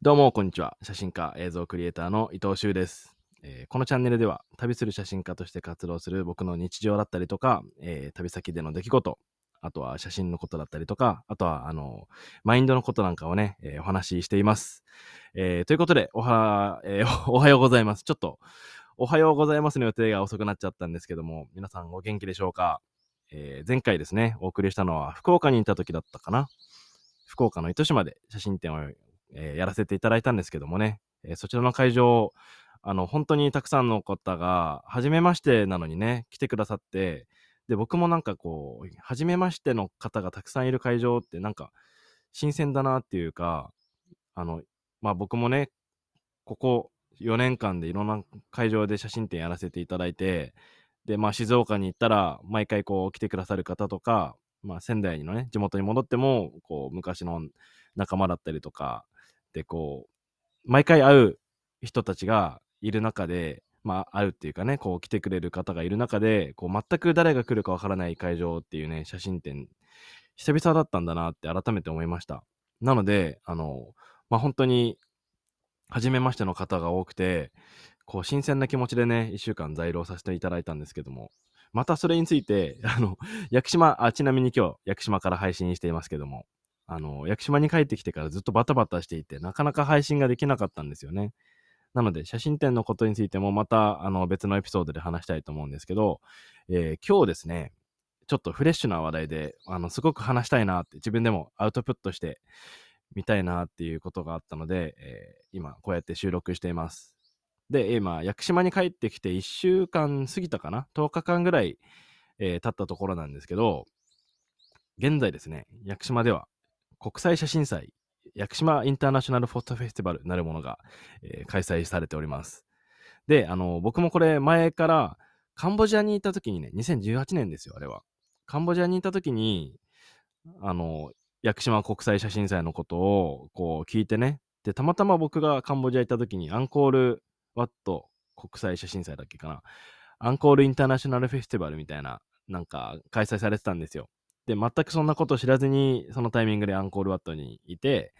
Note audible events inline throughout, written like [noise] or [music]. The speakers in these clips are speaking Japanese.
どうも、こんにちは。写真家、映像クリエイターの伊藤修です。えーこのチャンネルでは、旅する写真家として活動する僕の日常だったりとか、えー旅先での出来事、あとは写真のことだったりとか、あとは、あの、マインドのことなんかをね、えーお話ししています。えということで、おは、え [laughs] おはようございます。ちょっと、おはようございますの予定が遅くなっちゃったんですけども、皆さんお元気でしょうか、え前回ですね、お送りしたのは福岡にいた時だったかな。福岡の糸島で写真展をえーやらせていただいたんですけどもね、えーそちらの会場、あの、本当にたくさんの方が、初めましてなのにね、来てくださって、で、僕もなんかこう、初めましての方がたくさんいる会場って、なんか、新鮮だなっていうか、あの、まあ僕もね、ここ4年間でいろんな会場で写真展やらせていただいて、で、まあ静岡に行ったら、毎回こう来てくださる方とか、まあ仙台のね、地元に戻っても、こう、昔の仲間だったりとか、で、こう、毎回会う人たちがいる中で、まあ、会うっていうかね、こう来てくれる方がいる中で、こう全く誰が来るかわからない会場っていうね、写真展、久々だったんだなって改めて思いました。なので、あの、まあ、本当に、初めましての方が多くて、こう、新鮮な気持ちでね、一週間在労させていただいたんですけども、またそれについて、あの、屋久島、あ、ちなみに今日、屋久島から配信していますけども、あの、屋久島に帰ってきてからずっとバタバタしていて、なかなか配信ができなかったんですよね。なので、写真展のことについてもまた、あの、別のエピソードで話したいと思うんですけど、えー今日ですね、ちょっとフレッシュな話題で、あの、すごく話したいなって、自分でもアウトプットしてみたいなっていうことがあったので、えー今、こうやって収録しています。で、今、屋久島に帰ってきて1週間過ぎたかな ?10 日間ぐらい、えー経ったところなんですけど、現在ですね、屋久島では国際写真祭、屋久島インターナショナルフォトフェスティバルなるものが、えー開催されております。で、あの、僕もこれ前からカンボジアにいた時にね、2018年ですよ、あれは。カンボジアにいた時に、あの、屋久島国際写真祭のことをこう聞いてね、で、たまたま僕がカンボジア行った時にアンコールワット国際写真祭だっけかな。アンコールインターナショナルフェスティバルみたいな、なんか開催されてたんですよ。で、全くそんなことを知らずに、そのタイミングでアンコールワットにいて、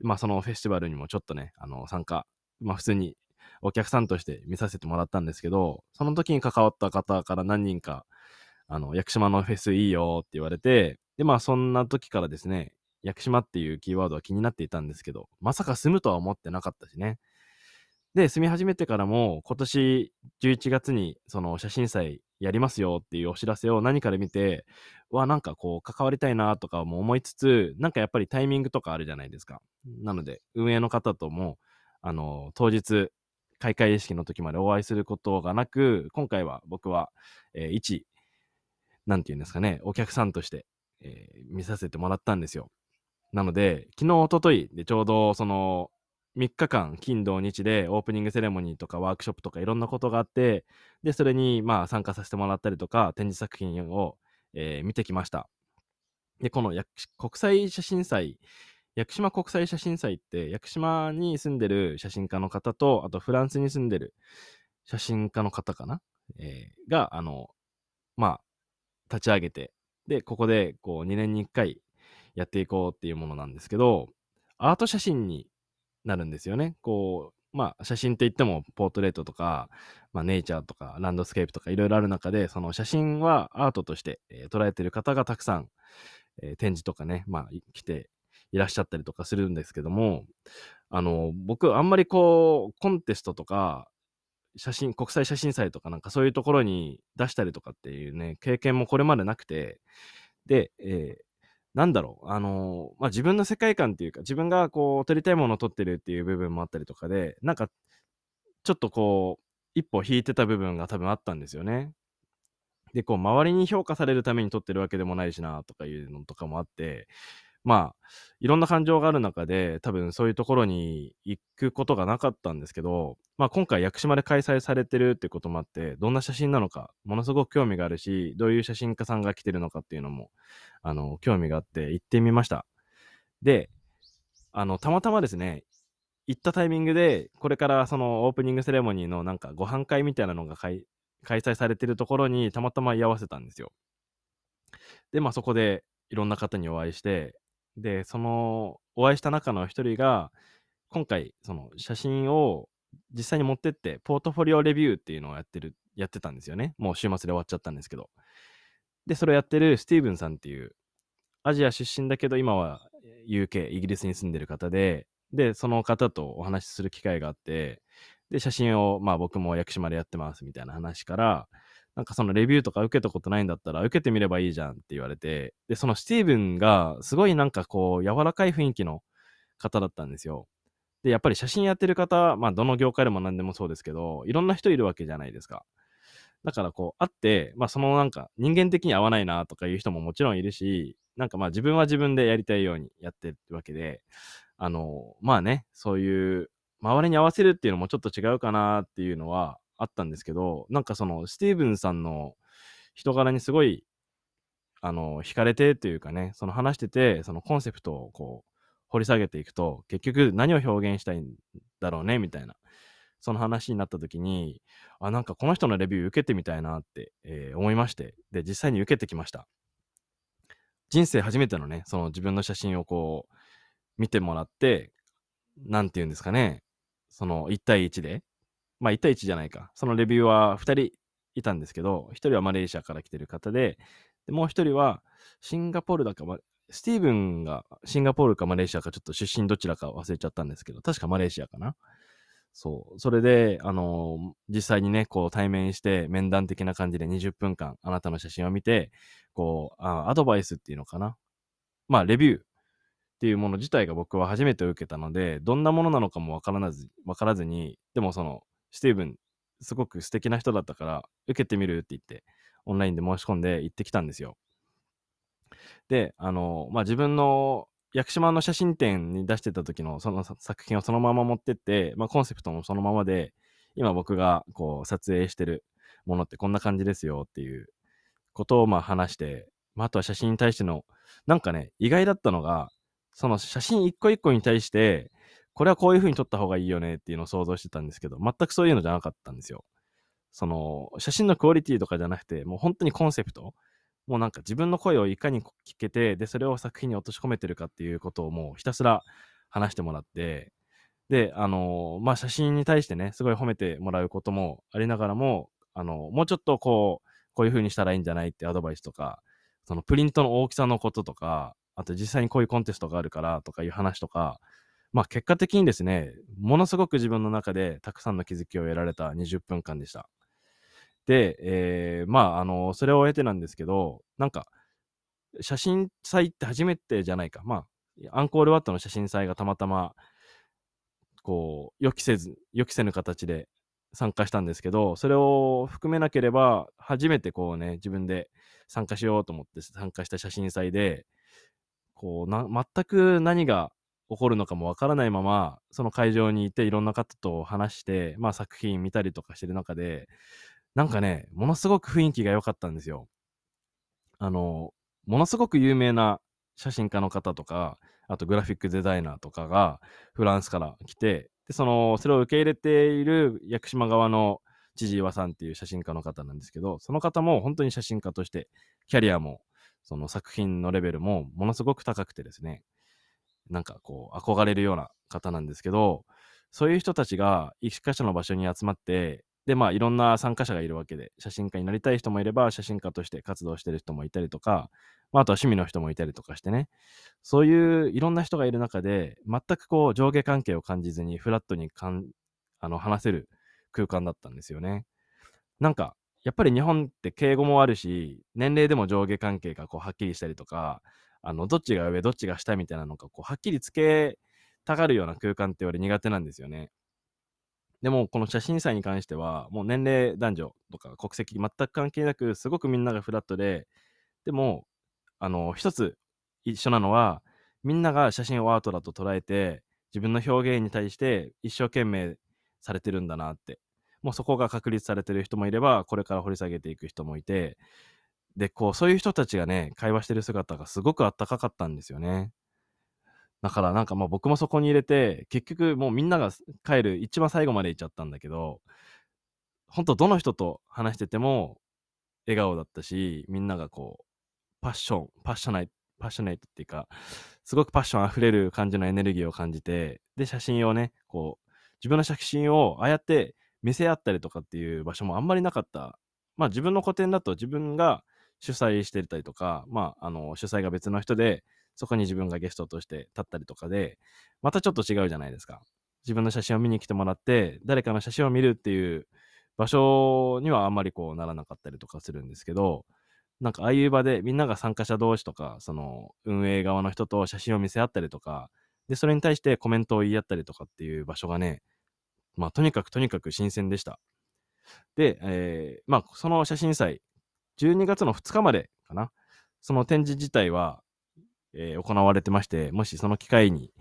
まあそのフェスティバルにもちょっとね、あの、参加、まあ普通にお客さんとして見させてもらったんですけど、その時に関わった方から何人か、あの、屋久島のフェスいいよって言われて、で、まあそんな時からですね、屋久島っていうキーワードは気になっていたんですけど、まさか住むとは思ってなかったしね。で、住み始めてからも、今年11月にその写真祭やりますよっていうお知らせを何かで見て、うわ、なんかこう関わりたいなとかも思いつつ、なんかやっぱりタイミングとかあるじゃないですか。なので、運営の方とも、あの、当日、開会式の時までお会いすることがなく、今回は僕は、えー一、なんていうんですかね、お客さんとして、えー見させてもらったんですよ。なので、昨日、おとといでちょうどその3日間、金土日でオープニングセレモニーとかワークショップとかいろんなことがあって、で、それにまあ参加させてもらったりとか、展示作品を、えー見てきました。で、この国際写真祭、屋久島国際写真祭って、屋久島に住んでる写真家の方と、あとフランスに住んでる写真家の方かな、えーが、あの、まあ、立ち上げて、で、ここでこう2年に1回やっていこうっていうものなんですけど、アート写真になるんですよね。こう、まあ写真って言ってもポートレートとか、まあネイチャーとかランドスケープとかいろいろある中で、その写真はアートとして、えー捉えてる方がたくさん、えー展示とかね、まあ来ていらっしゃったりとかするんですけども、あの、僕あんまりこう、コンテストとか、写真、国際写真祭とかなんかそういうところに出したりとかっていうね、経験もこれまでなくて、で、えーなんだろう、あのまあ、自分の世界観っていうか、自分がこう、撮りたいものを撮ってるっていう部分もあったりとかで、なんか、ちょっとこう、一歩引いてた部分が多分あったんですよね。で、こう、周りに評価されるために撮ってるわけでもないしな、とかいうのとかもあって、まあ、いろんな感情がある中で、多分そういうところに行くことがなかったんですけど、まあ今回屋久島で開催されてるってこともあって、どんな写真なのか、ものすごく興味があるし、どういう写真家さんが来てるのかっていうのも、あの、興味があって行ってみました。で、あの、たまたまですね、行ったタイミングで、これからそのオープニングセレモニーのなんかご飯会みたいなのが開催されてるところにたまたま居合わせたんですよ。で、まあそこでいろんな方にお会いして、で、そのお会いした中の一人が、今回、その写真を実際に持ってって、ポートフォリオレビューっていうのをやってる、やってたんですよね。もう週末で終わっちゃったんですけど。で、それをやってるスティーブンさんっていう、アジア出身だけど、今は UK、イギリスに住んでる方で、で、その方とお話しする機会があって、で、写真を、まあ僕も屋久島でやってますみたいな話から、なんかそのレビューとか受けたことないんだったら受けてみればいいじゃんって言われて、で、そのスティーブンがすごいなんかこう柔らかい雰囲気の方だったんですよ。で、やっぱり写真やってる方、まあどの業界でも何でもそうですけど、いろんな人いるわけじゃないですか。だからこう、会って、まあそのなんか人間的に合わないなとかいう人ももちろんいるし、なんかまあ自分は自分でやりたいようにやってるわけで、あの、まあね、そういう周りに合わせるっていうのもちょっと違うかなっていうのはあったんですけど、なんかそのスティーブンさんの人柄にすごい、あの、惹かれてというかね、その話してて、そのコンセプトをこう、掘り下げていくと、結局何を表現したいんだろうね、みたいな、その話になった時に、あ、なんかこの人のレビュー受けてみたいなって、えー、思いまして、で、実際に受けてきました。人生初めてのね、その自分の写真をこう、見てもらって、なんて言うんですかね、その1対1で、まあ1対1じゃないか。そのレビューは2人いたんですけど、1人はマレーシアから来てる方で、でもう1人はシンガポールだか、スティーブンがシンガポールかマレーシアかちょっと出身どちらか忘れちゃったんですけど、確かマレーシアかな。そう。それで、あのー、実際にね、こう対面して面談的な感じで20分間あなたの写真を見て、こう、あアドバイスっていうのかな。まあ、レビューっていうもの自体が僕は初めて受けたので、どんなものなのかもわからず、わからずに、でもその、スティーブン、すごく素敵な人だったから、受けてみるって言って、オンラインで申し込んで行ってきたんですよ。で、あの、まあ、自分の屋久島の写真展に出してた時のその作品をそのまま持ってって、まあ、コンセプトもそのままで、今僕がこう撮影してるものってこんな感じですよっていうことをまあ話して、まあ、あとは写真に対しての、なんかね、意外だったのが、その写真一個一個に対して、これはこういう風に撮った方がいいよねっていうのを想像してたんですけど、全くそういうのじゃなかったんですよ。その、写真のクオリティとかじゃなくて、もう本当にコンセプト。もうなんか自分の声をいかに聞けて、で、それを作品に落とし込めてるかっていうことをもうひたすら話してもらって、で、あのまあ、写真に対してね、すごい褒めてもらうこともありながらも、あのもうちょっとこう、こういう風にしたらいいんじゃないってアドバイスとか、そのプリントの大きさのこととか、あと実際にこういうコンテストがあるからとかいう話とか、まあ結果的にですね、ものすごく自分の中でたくさんの気づきを得られた20分間でした。で、えー、まあ、あの、それを得てなんですけど、なんか、写真祭って初めてじゃないか。まあ、アンコールワットの写真祭がたまたま、こう、予期せず、予期せぬ形で参加したんですけど、それを含めなければ、初めてこうね、自分で参加しようと思って参加した写真祭で、こうな、全く何が起こるのかもわからないまま、その会場にいていろんな方と話して、まあ作品見たりとかしてる中で、なんかね、ものすごく雰囲気が良かったんですよ。あの、ものすごく有名な写真家の方とか、あとグラフィックデザイナーとかがフランスから来て、で、その、それを受け入れている屋久島側の千々岩さんっていう写真家の方なんですけど、その方も本当に写真家として、キャリアもその作品のレベルもものすごく高くてですね、なんかこう、憧れるような方なんですけど、そういう人たちが一箇所の場所に集まって、で、まあ、いろんな参加者がいるわけで、写真家になりたい人もいれば、写真家として活動してる人もいたりとか、まあ、あとは趣味の人もいたりとかしてね、そういういろんな人がいる中で、全くこう、上下関係を感じずに、フラットにかんあの話せる空間だったんですよね。なんか、やっぱり日本って敬語もあるし、年齢でも上下関係がこうはっきりしたりとか、あの、どっちが上、どっちが下みたいなのがこうはっきりつけたがるような空間って俺苦手なんですよね。でも、この写真祭に関しては、もう年齢、男女とか国籍全く関係なく、すごくみんながフラットで、でも、あの、一つ一緒なのは、みんなが写真をアートだと捉えて、自分の表現に対して一生懸命されてるんだなってもうそこが確立されてる人もいれば、これから掘り下げていく人もいて、で、こう、そういう人たちがね、会話してる姿がすごくあったかかったんですよね。だからなんかまあ僕もそこに入れて、結局もうみんなが帰る一番最後まで行っちゃったんだけど、本当どの人と話してても笑顔だったし、みんながこう、パッション、パッショナイト、パッショナイトっていうか、すごくパッションあふれる感じのエネルギーを感じて、で、写真をね、こう、自分の写真をああやって見せ合ったりとかっていう場所もあんまりなかった。まあ自分の個展だと自分が主催してたりとか、まあ、あの、主催が別の人で、そこに自分がゲストとして立ったりとかで、またちょっと違うじゃないですか。自分の写真を見に来てもらって、誰かの写真を見るっていう場所にはあんまりこうならなかったりとかするんですけど、なんかああいう場でみんなが参加者同士とか、その運営側の人と写真を見せ合ったりとか、で、それに対してコメントを言い合ったりとかっていう場所がね、まあとにかくとにかく新鮮でした。で、えー、まあその写真祭、12月の2日までかな。その展示自体は、えー、行われてまして、もしその機会に、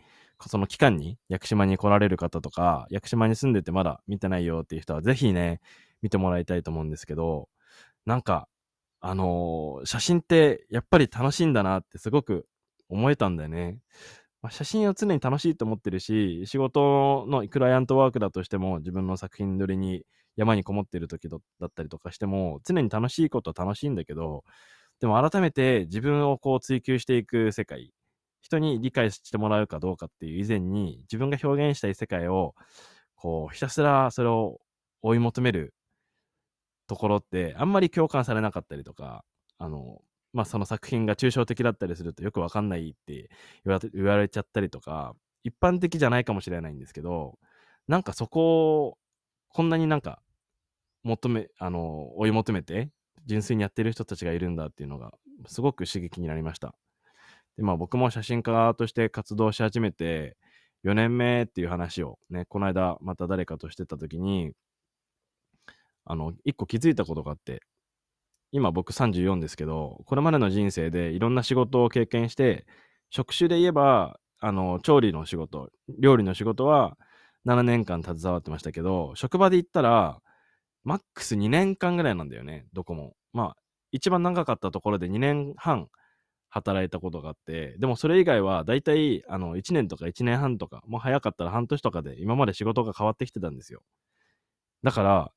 その期間に屋久島に来られる方とか、屋久島に住んでてまだ見てないよっていう人は、ぜひね、見てもらいたいと思うんですけど、なんか、あのー、写真ってやっぱり楽しいんだなってすごく思えたんだよね。まあ、写真を常に楽しいと思ってるし、仕事のクライアントワークだとしても、自分の作品撮りに山にこもってる時だったりとかしても、常に楽しいことは楽しいんだけど、でも改めて自分をこう追求していく世界、人に理解してもらうかどうかっていう以前に、自分が表現したい世界を、こう、ひたすらそれを追い求めるところって、あんまり共感されなかったりとか、あの、まあ、その作品が抽象的だったりするとよくわかんないって言われちゃったりとか、一般的じゃないかもしれないんですけど、なんかそこ、こんなになんか求め、あの、追い求めて、純粋にやってる人たちがいるんだっていうのが、すごく刺激になりました。で、まあ僕も写真家として活動し始めて、4年目っていう話をね、この間また誰かとしてた時に、あの、一個気づいたことがあって、今僕34ですけど、これまでの人生でいろんな仕事を経験して、職種で言えば、あの、調理の仕事、料理の仕事は7年間携わってましたけど、職場で言ったら、マックス2年間ぐらいなんだよね、どこも。まあ、一番長かったところで2年半働いたことがあって、でもそれ以外は大体あの1年とか1年半とか、もう早かったら半年とかで今まで仕事が変わってきてたんですよ。だから、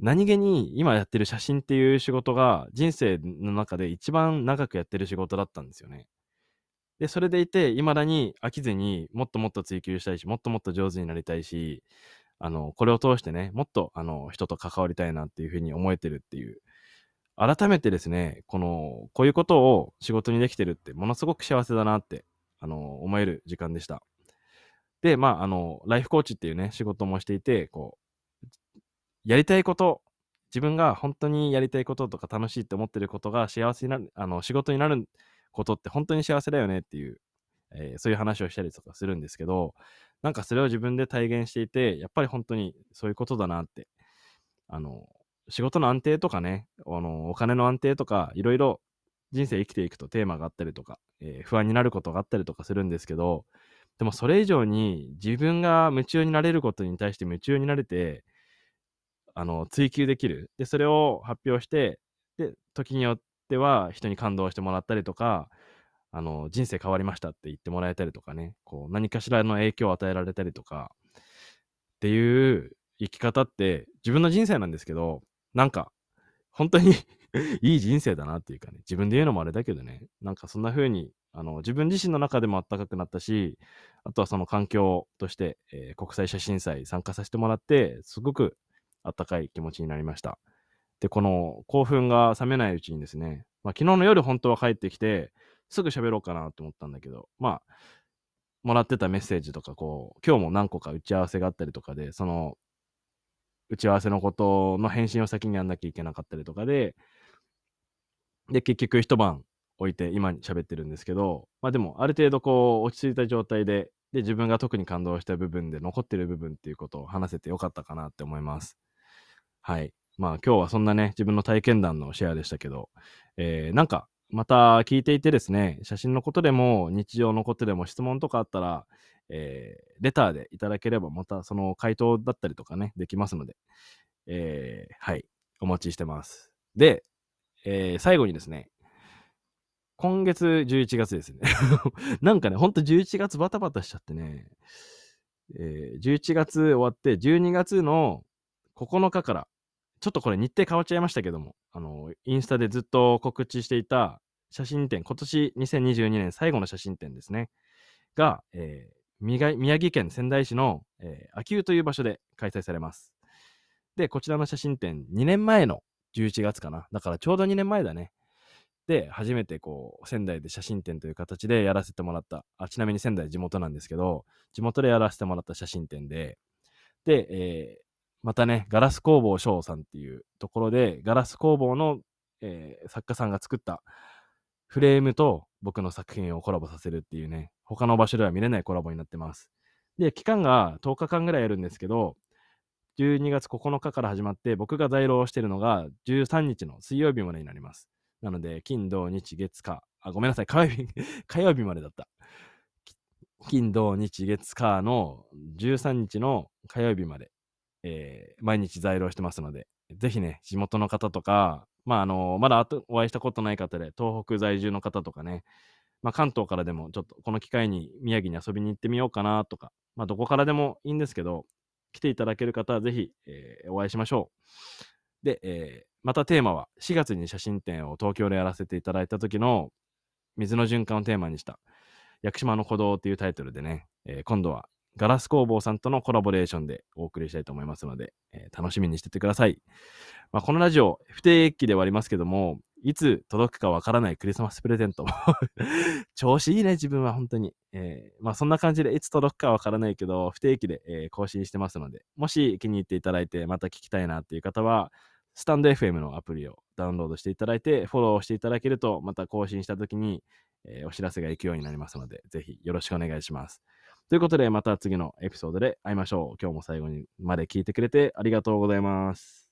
何気に今やってる写真っていう仕事が人生の中で一番長くやってる仕事だったんですよね。で、それでいて、未だに飽きずにもっともっと追求したいし、もっともっと上手になりたいし、あの、これを通してね、もっと、あの、人と関わりたいなっていうふうに思えてるっていう、改めてですね、この、こういうことを仕事にできてるって、ものすごく幸せだなって、あの、思える時間でした。で、まあ、あの、ライフコーチっていうね、仕事もしていて、こう、やりたいこと、自分が本当にやりたいこととか楽しいって思ってることが幸せになる、あの、仕事になることって本当に幸せだよねっていう、えー、そういう話をしたりとかするんですけど、なんかそれを自分で体現していて、やっぱり本当にそういうことだなって。あの、仕事の安定とかね、あの、お金の安定とか、いろいろ人生生きていくとテーマがあったりとか、えー、不安になることがあったりとかするんですけど、でもそれ以上に自分が夢中になれることに対して夢中になれて、あの、追求できる。で、それを発表して、で、時によっては人に感動してもらったりとか、あの、人生変わりましたって言ってもらえたりとかね、こう、何かしらの影響を与えられたりとか、っていう生き方って自分の人生なんですけど、なんか、本当に [laughs] いい人生だなっていうかね、自分で言うのもあれだけどね、なんかそんな風に、あの、自分自身の中でもあったかくなったし、あとはその環境として、えー、国際写真祭参加させてもらって、すごくあったかい気持ちになりました。で、この興奮が冷めないうちにですね、まあ、昨日の夜本当は帰ってきて、すぐ喋ろうかなって思ったんだけど、まあ、もらってたメッセージとか、こう、今日も何個か打ち合わせがあったりとかで、その、打ち合わせのことの返信を先にやんなきゃいけなかったりとかで、で、結局一晩置いて今に喋ってるんですけど、まあでも、ある程度こう、落ち着いた状態で、で、自分が特に感動した部分で残ってる部分っていうことを話せてよかったかなって思います。はい。まあ今日はそんなね、自分の体験談のシェアでしたけど、えー、なんかまた聞いていてですね、写真のことでも日常のことでも質問とかあったら、えー、レターでいただければまたその回答だったりとかね、できますので、えー、はい、お待ちしてます。で、えー、最後にですね、今月11月ですね。[laughs] なんかね、ほんと11月バタバタしちゃってね、えー、11月終わって12月の9日からちょっとこれ日程変わっちゃいましたけども、あの、インスタでずっと告知していた写真展、今年2022年最後の写真展ですね、が、えー、宮城県仙台市の、えー、秋保という場所で開催されます。で、こちらの写真展、2年前の11月かな。だからちょうど2年前だね。で、初めてこう、仙台で写真展という形でやらせてもらった、あちなみに仙台地元なんですけど、地元でやらせてもらった写真展で、で、えー、またね、ガラス工房翔さんっていうところで、ガラス工房の、えー、作家さんが作ったフレームと僕の作品をコラボさせるっていうね、他の場所では見れないコラボになってます。で、期間が10日間ぐらいやるんですけど、12月9日から始まって、僕が在労してるのが13日の水曜日までになります。なので、金、土、日、月、火、あ、ごめんなさい、火曜日、[laughs] 火曜日までだった。金、土、日、月、火の13日の火曜日まで、えー、毎日在労してますので、ぜひね、地元の方とか、まあ、あのまだお会いしたことない方で、東北在住の方とかね、まあ、関東からでもちょっとこの機会に宮城に遊びに行ってみようかなとか、まあ、どこからでもいいんですけど、来ていただける方はぜひ、えー、お会いしましょう。で、えー、またテーマは4月に写真展を東京でやらせていただいた時の水の循環をテーマにした屋久島の鼓動というタイトルでね、えー、今度はガラス工房さんとのコラボレーションでお送りしたいと思いますので、えー、楽しみにしててください。まあ、このラジオ、不定期ではありますけども、いつ届くかわからないクリスマスプレゼント。[laughs] 調子いいね、自分は本当に。えー、まあそんな感じでいつ届くかわからないけど、不定期で、えー、更新してますので、もし気に入っていただいて、また聞きたいなっていう方は、スタンド FM のアプリをダウンロードしていただいて、フォローしていただけると、また更新した時に、えー、お知らせが行くようになりますので、ぜひよろしくお願いします。ということで、また次のエピソードで会いましょう。今日も最後にまで聞いてくれてありがとうございます。